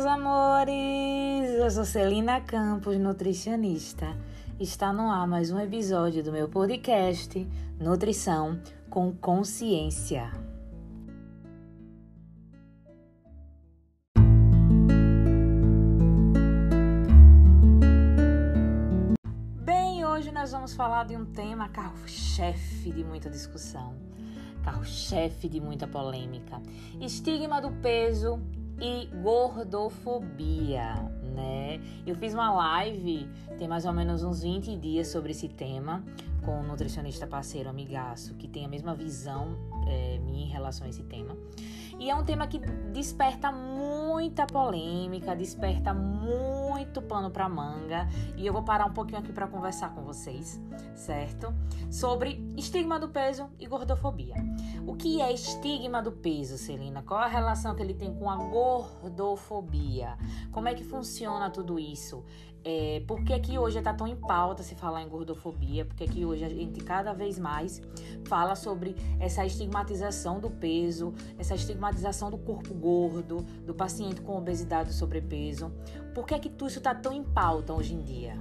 Meus amores! Eu sou Celina Campos, nutricionista. Está no ar mais um episódio do meu podcast Nutrição com Consciência. Bem, hoje nós vamos falar de um tema carro-chefe de muita discussão, carro-chefe de muita polêmica: estigma do peso e gordofobia, né? Eu fiz uma live tem mais ou menos uns 20 dias sobre esse tema com um nutricionista parceiro amigaço que tem a mesma visão é, minha em relação a esse tema. E é um tema que desperta muita polêmica, desperta muito pano para manga. E eu vou parar um pouquinho aqui para conversar com vocês, certo? Sobre estigma do peso e gordofobia. O que é estigma do peso, Celina? Qual a relação que ele tem com a gordofobia? Como é que funciona tudo isso? É, por que, que hoje está tão em pauta se falar em gordofobia? Porque que hoje a gente cada vez mais fala sobre essa estigmatização do peso, essa estigmatização do corpo gordo, do paciente com obesidade e sobrepeso. Por que, que tudo isso está tão em pauta hoje em dia?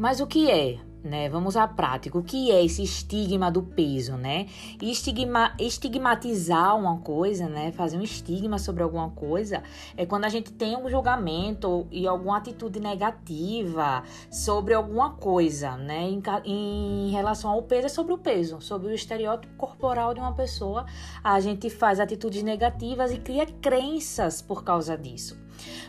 Mas o que é? Né? Vamos à prática. O que é esse estigma do peso, né? Estigma, estigmatizar uma coisa, né? Fazer um estigma sobre alguma coisa é quando a gente tem um julgamento e alguma atitude negativa sobre alguma coisa, né? Em, em relação ao peso, é sobre o peso, sobre o estereótipo corporal de uma pessoa. A gente faz atitudes negativas e cria crenças por causa disso.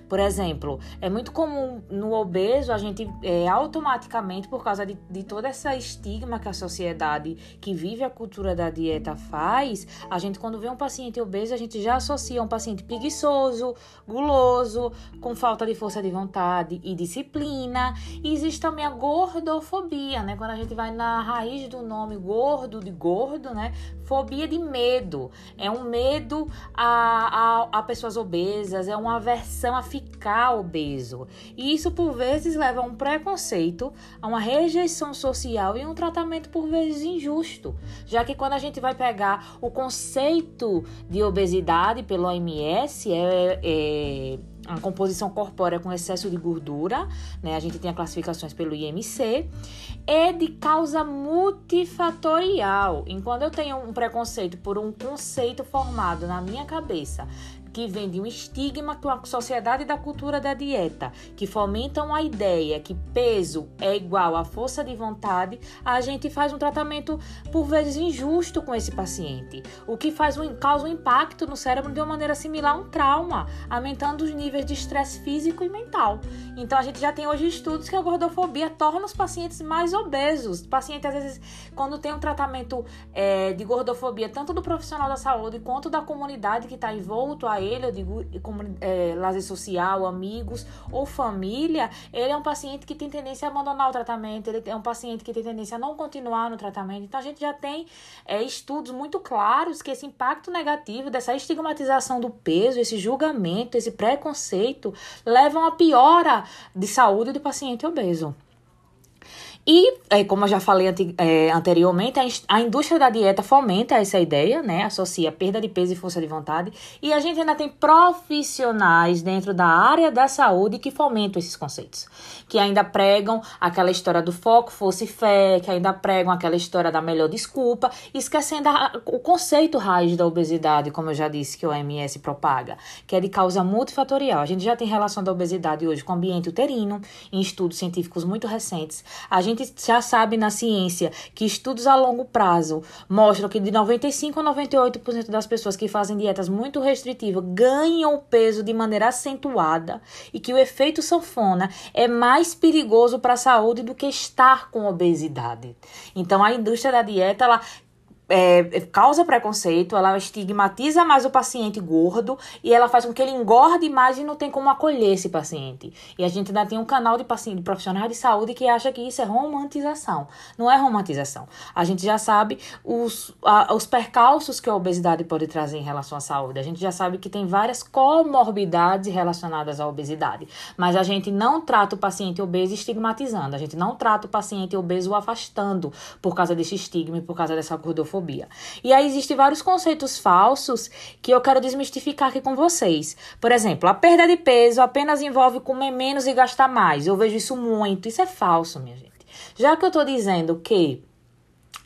Por exemplo, é muito comum no obeso a gente é, automaticamente, por causa de, de toda essa estigma que a sociedade que vive a cultura da dieta faz, a gente quando vê um paciente obeso, a gente já associa um paciente preguiçoso, guloso, com falta de força de vontade e disciplina. E existe também a gordofobia, né? Quando a gente vai na raiz do nome gordo, de gordo, né? Fobia de medo. É um medo a, a, a pessoas obesas, é uma aversão a ficar obeso. E isso, por vezes, leva a um preconceito, a uma rejeição social e um tratamento, por vezes, injusto. Já que quando a gente vai pegar o conceito de obesidade pelo OMS, é, é a composição corpórea com excesso de gordura, né? A gente tem as classificações pelo IMC, é de causa multifatorial. Enquanto eu tenho um preconceito por um conceito formado na minha cabeça que vem de um estigma com a sociedade da cultura da dieta, que fomentam a ideia que peso é igual a força de vontade, a gente faz um tratamento por vezes injusto com esse paciente, o que faz um, causa um impacto no cérebro de uma maneira similar a um trauma, aumentando os níveis de estresse físico e mental. Então a gente já tem hoje estudos que a gordofobia torna os pacientes mais obesos. O paciente às vezes quando tem um tratamento é, de gordofobia tanto do profissional da saúde quanto da comunidade que está envolto a ele, eu digo como é, lazer social, amigos ou família, ele é um paciente que tem tendência a abandonar o tratamento, ele é um paciente que tem tendência a não continuar no tratamento. Então a gente já tem é, estudos muito claros que esse impacto negativo dessa estigmatização do peso, esse julgamento, esse preconceito levam a piora de saúde do paciente obeso. E, é, como eu já falei é, anteriormente, a, indústria da dieta fomenta essa ideia, né? Associa perda de peso e força de vontade. E a gente ainda tem profissionais dentro da área da saúde que fomentam esses conceitos. Que ainda pregam aquela história do foco, força e fé, que ainda pregam aquela história da melhor desculpa, esquecendo a, o conceito raiz da obesidade, como eu já disse, que o OMS propaga, que é de causa multifatorial. A gente já tem relação da obesidade hoje com o ambiente uterino, em estudos científicos muito recentes. A gente gente já sabe na ciência que estudos a longo prazo mostram que de 95 a 98% das pessoas que fazem dietas muito restritivas ganham peso de maneira acentuada e que o efeito sanfona é mais perigoso para a saúde do que estar com obesidade. Então a indústria da dieta ela é, causa preconceito, ela estigmatiza mais o paciente gordo e ela faz com que ele engorde mais e não tem como acolher esse paciente. E a gente ainda tem um canal de paciente de profissionais de saúde que acha que isso é romantização. Não é romantização. A gente já sabe os, a, os percalços que a obesidade pode trazer em relação à saúde. A gente já sabe que tem várias comorbidades relacionadas à obesidade. Mas a gente não trata o paciente obeso estigmatizando. A gente não trata o paciente obeso afastando por causa desse estigma e por causa dessa gordofobia. E aí existem vários conceitos falsos que eu quero desmistificar aqui com vocês. Por exemplo, a perda de peso apenas envolve comer menos e gastar mais. Eu vejo isso muito. Isso é falso, minha gente. Já que eu tô dizendo que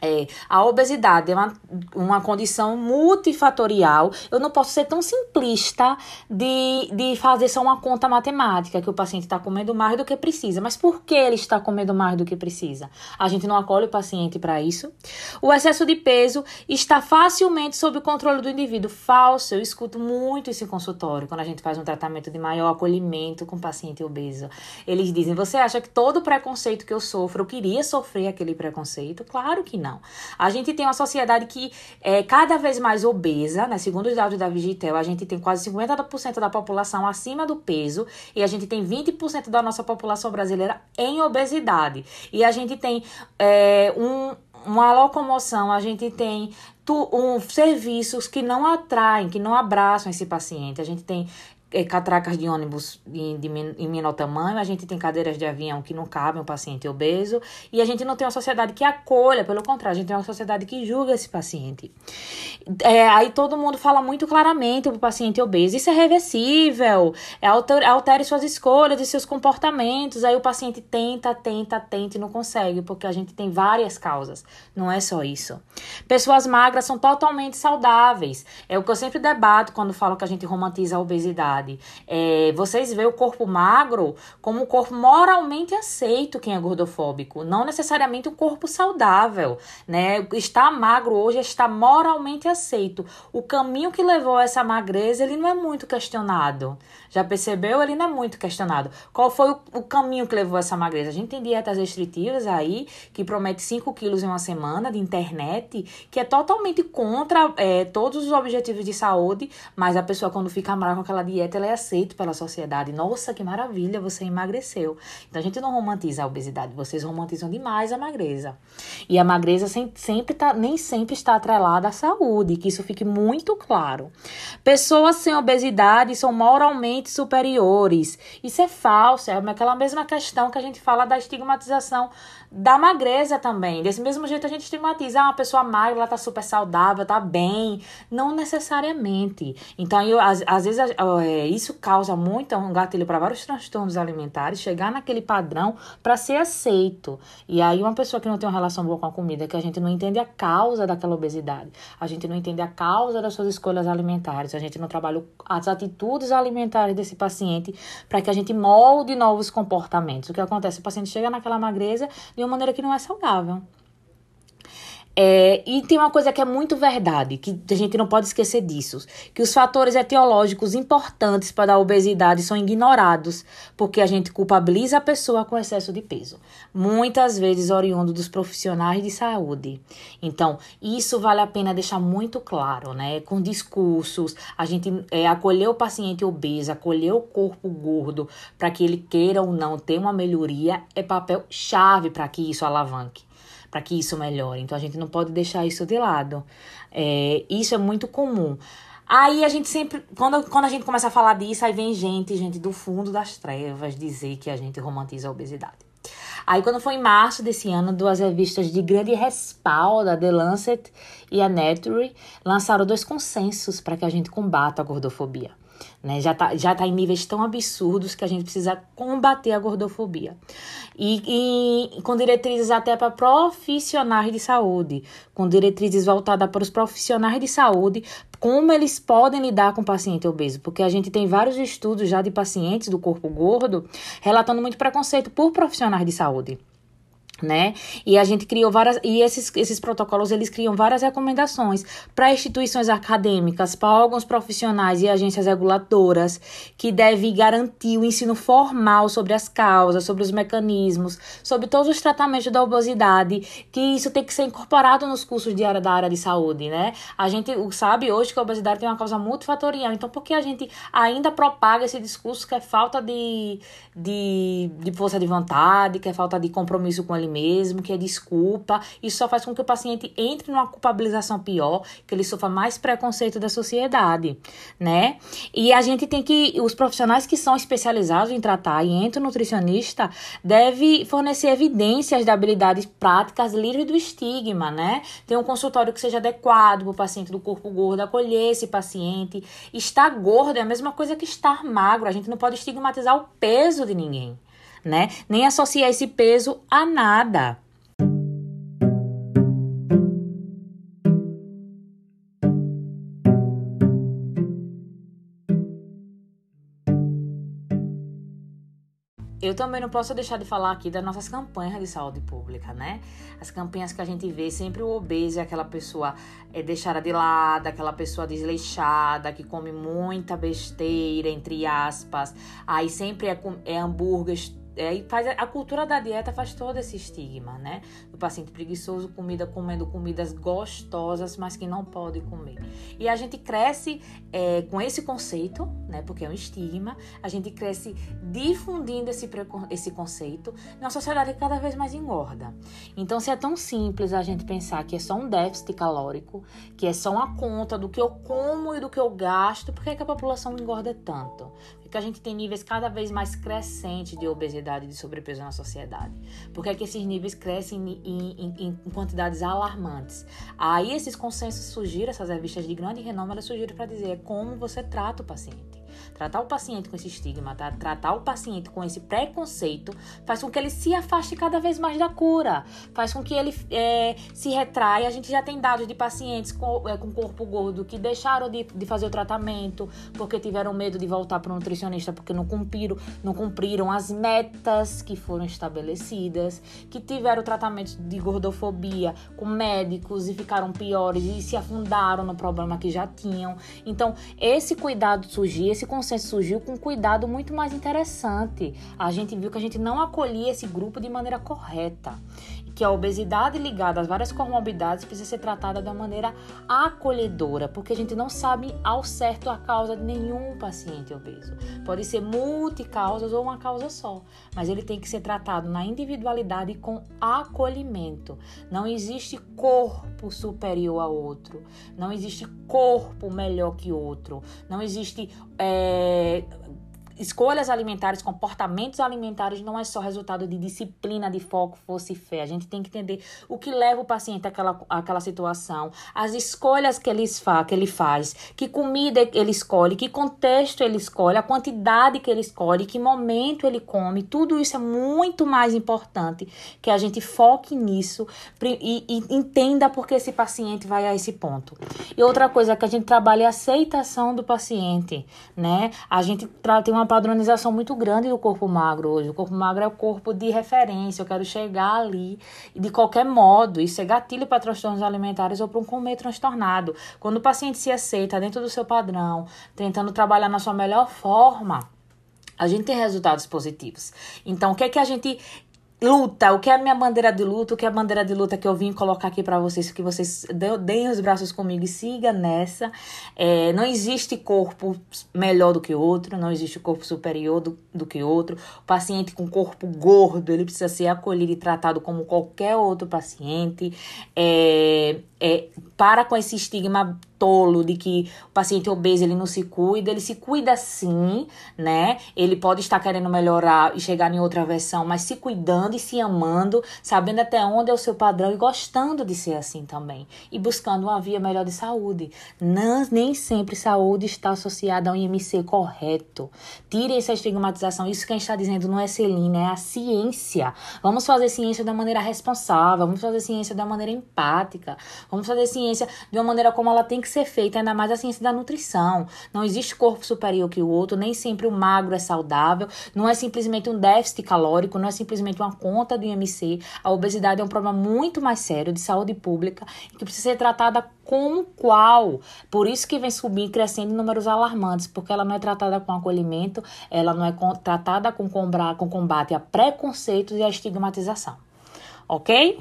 é, a obesidade é uma, uma condição multifatorial. Eu não posso ser tão simplista de, de fazer só uma conta matemática que o paciente está comendo mais do que precisa. Mas por que ele está comendo mais do que precisa? A gente não acolhe o paciente para isso. O excesso de peso está facilmente sob o controle do indivíduo. Falso. Eu escuto muito isso em consultório quando a gente faz um tratamento de maior acolhimento com paciente obeso. Eles dizem: Você acha que todo preconceito que eu sofro, eu queria sofrer aquele preconceito? Claro que não não. A gente tem uma sociedade que é cada vez mais obesa, né? Segundo os dados da Vigitel, a gente tem quase 50% da população acima do peso e a gente tem 20% da nossa população brasileira em obesidade. E a gente tem é, um, uma locomoção, a gente tem tu, um, serviços que não atraem, que não abraçam esse paciente. A gente tem catracas de ônibus em, de, em menor tamanho, a gente tem cadeiras de avião que não cabem um paciente obeso, e a gente não tem uma sociedade que acolha, pelo contrário, a gente tem uma sociedade que julga esse paciente. É, aí todo mundo fala muito claramente o paciente obeso, isso é reversível, é alter, altere suas escolhas e seus comportamentos, aí o paciente tenta, tenta, tenta e não consegue, porque a gente tem várias causas, não é só isso. Pessoas magras são totalmente saudáveis, é o que eu sempre debato quando falo que a gente romantiza a obesidade É, vocês veem o corpo magro como um corpo moralmente aceito quem é gordofóbico, não necessariamente um corpo saudável, né? Estar magro hoje está moralmente aceito. O caminho que levou a essa magreza, ele não é muito questionado. Já percebeu? Ele não é muito questionado. Qual foi o, o caminho que levou a essa magreza? A gente tem dietas restritivas aí, que promete 5 quilos em uma semana, de internet, que é totalmente contra é, todos os objetivos de saúde, mas a pessoa quando fica magra com aquela dieta, ela é aceita pela sociedade. Nossa, que maravilha, você emagreceu. Então a gente não romantiza a obesidade, vocês romantizam demais a magreza. E a magreza sempre tá, nem sempre está atrelada à saúde, que isso fique muito claro. Pessoas sem obesidade são moralmente superiores. Isso é falso, é aquela mesma questão que a gente fala da estigmatização da magreza também. Desse mesmo jeito a gente estigmatiza, ah, uma pessoa magra, ela tá super saudável, tá bem. Não necessariamente. Então, eu, às, às vezes, é, isso causa muito um gatilho para vários transtornos alimentares, chegar naquele padrão para ser aceito. E aí, uma pessoa que não tem uma relação boa com a comida, que a gente não entende a causa daquela obesidade, a gente não entende a causa das suas escolhas alimentares, a gente não trabalha as atitudes alimentares desse paciente para que a gente molde novos comportamentos. O que acontece? O paciente chega naquela magreza de uma maneira que não é saudável. É, e tem uma coisa que é muito verdade, que a gente não pode esquecer disso, que os fatores etiológicos importantes para a obesidade são ignorados, porque a gente culpabiliza a pessoa com excesso de peso, muitas vezes oriundo dos profissionais de saúde. Então, isso vale a pena deixar muito claro, né? Com discursos, a gente é, acolher o paciente obeso, acolher o corpo gordo, para que ele queira ou não ter uma melhoria, é papel chave para que isso alavanque para que isso melhore. Então a gente não pode deixar isso de lado. É, isso é muito comum. Aí a gente sempre, quando, quando a gente começa a falar disso, aí vem gente, gente do fundo das trevas, dizer que a gente romantiza a obesidade. Aí quando foi em março desse ano, duas revistas de grande respaldo, a The Lancet e a Nature, lançaram dois consensos para que a gente combata a gordofobia. Né? Já está já tá em níveis tão absurdos que a gente precisa combater a gordofobia. E, e com diretrizes até para profissionais de saúde, com diretrizes voltadas para os profissionais de saúde, como eles podem lidar com paciente obeso, porque a gente tem vários estudos já de pacientes do corpo gordo relatando muito preconceito por profissionais de saúde. Né? E a gente criou várias e esses, esses protocolos eles criam várias recomendações para instituições acadêmicas, para órgãos profissionais e agências reguladoras que devem garantir o ensino formal sobre as causas, sobre os mecanismos, sobre todos os tratamentos da obesidade, que isso tem que ser incorporado nos cursos de área da área de saúde, né? A gente sabe hoje que a obesidade tem uma causa multifatorial, então por que a gente ainda propaga esse discurso que é falta de, de, de força de vontade, que é falta de compromisso com ele mesmo, que é desculpa. Isso só faz com que o paciente entre numa culpabilização pior, que ele sofra mais preconceito da sociedade, né? E a gente tem que, os profissionais que são especializados em tratar e entra o nutricionista, deve fornecer evidências de habilidades práticas livres do estigma, né? Ter um consultório que seja adequado para o paciente do corpo gordo, acolher esse paciente. Estar gordo é a mesma coisa que estar magro, a gente não pode estigmatizar o peso de ninguém né? Nem associar esse peso a nada. Eu também não posso deixar de falar aqui das nossas campanhas de saúde pública, né? As campanhas que a gente vê, sempre o obeso é aquela pessoa é deixada de lado, aquela pessoa desleixada, que come muita besteira, entre aspas. Aí sempre é, é hambúrguer é, faz a cultura da dieta faz todo esse estigma, né? Do paciente preguiçoso, comida comendo comidas gostosas, mas que não pode comer. E a gente cresce é, com esse conceito, né? Porque é um estigma. A gente cresce difundindo esse, esse conceito numa sociedade cada vez mais engorda. Então, se é tão simples a gente pensar que é só um déficit calórico, que é só uma conta do que eu como e do que eu gasto, por que, é que a população engorda tanto? Que a gente tem níveis cada vez mais crescentes de obesidade e de sobrepeso na sociedade? Por que, é que esses níveis crescem em, em, em, quantidades alarmantes? Aí esses consensos surgiram, essas revistas de grande renome, elas surgiram para dizer como você trata o paciente. Tratar o paciente com esse estigma, tá? tratar o paciente com esse preconceito, faz com que ele se afaste cada vez mais da cura, faz com que ele é, se retraia. A gente já tem dados de pacientes com, é, com corpo gordo que deixaram de, de fazer o tratamento porque tiveram medo de voltar para o nutricionista porque não cumpriram, não cumpriram as metas que foram estabelecidas, que tiveram tratamento de gordofobia com médicos e ficaram piores e se afundaram no problema que já tinham. Então, esse cuidado surgir, esse consenso surgiu com um cuidado muito mais interessante. A gente viu que a gente não acolhia esse grupo de maneira correta que a obesidade ligada às várias comorbidades precisa ser tratada de uma maneira acolhedora, porque a gente não sabe ao certo a causa de nenhum paciente obeso. Pode ser multicausas ou uma causa só, mas ele tem que ser tratado na individualidade e com acolhimento. Não existe corpo superior a outro, não existe corpo melhor que outro, não existe. É, escolhas alimentares, comportamentos alimentares não é só resultado de disciplina, de foco, força e fé. A gente tem que entender o que leva o paciente àquela, àquela situação, as escolhas que ele, fa, que ele faz, que comida ele escolhe, que contexto ele escolhe, a quantidade que ele escolhe, que momento ele come. Tudo isso é muito mais importante que a gente foque nisso e, e entenda por que esse paciente vai a esse ponto. E outra coisa que a gente trabalha é a aceitação do paciente, né? A gente tem uma uma padronização muito grande do corpo magro hoje. O corpo magro é o corpo de referência. Eu quero chegar ali de qualquer modo. Isso é gatilho para transtornos alimentares ou para um comer transtornado. Quando o paciente se aceita dentro do seu padrão, tentando trabalhar na sua melhor forma, a gente tem resultados positivos. Então, o que é que a gente luta, o que é a minha bandeira de luta, o que é a bandeira de luta que eu vim colocar aqui para vocês, que vocês deem os braços comigo e siga nessa. É, não existe corpo melhor do que outro, não existe corpo superior do, do que outro. O paciente com corpo gordo, ele precisa ser acolhido e tratado como qualquer outro paciente. É, é, para com esse estigma tolo de que o paciente obeso ele não se cuida, ele se cuida sim, né? Ele pode estar querendo melhorar e chegar em outra versão, mas se cuidando e se amando, sabendo até onde é o seu padrão e gostando de ser assim também e buscando uma via melhor de saúde. Não, nem sempre saúde está associada a um IMC correto. Tire essa estigmatização. Isso que a gente está dizendo não é Celina, é a ciência. Vamos fazer ciência da maneira responsável, vamos fazer ciência da maneira empática, vamos fazer ciência de uma maneira como ela tem que ser feita, ainda mais a ciência da nutrição. Não existe corpo superior que o outro, nem sempre o magro é saudável, não é simplesmente um déficit calórico, não é simplesmente uma conta do IMC. A obesidade é um problema muito mais sério de saúde pública que precisa ser tratada como qual. Por isso que vem subindo, crescendo em números alarmantes, porque ela não é tratada com acolhimento, ela não é tratada com combate a preconceitos e a estigmatização. Ok?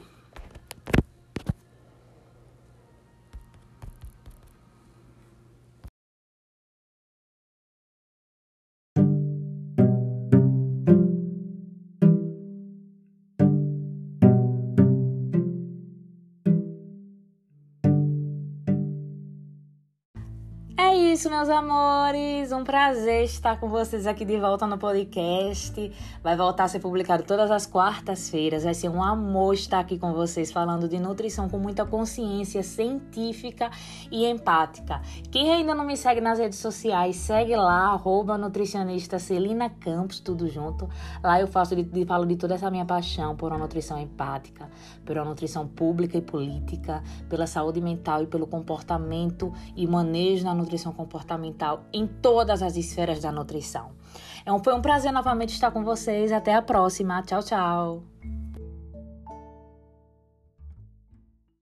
Isso, meus amores. Um prazer estar com vocês aqui de volta no podcast. Vai voltar a ser publicado todas as quartas-feiras. Vai ser um amor estar aqui com vocês falando de nutrição com muita consciência científica e empática. Quem ainda não me segue nas redes sociais, segue lá, arroba nutricionista Celina Campos, tudo junto. Lá eu faço de, falo de toda essa minha paixão por uma nutrição empática, por uma nutrição pública e política, pela saúde mental e pelo comportamento e manejo na nutrição comportamental em todas as esferas da nutrição. É um, foi um prazer novamente estar com vocês. Até a próxima. Tchau, tchau.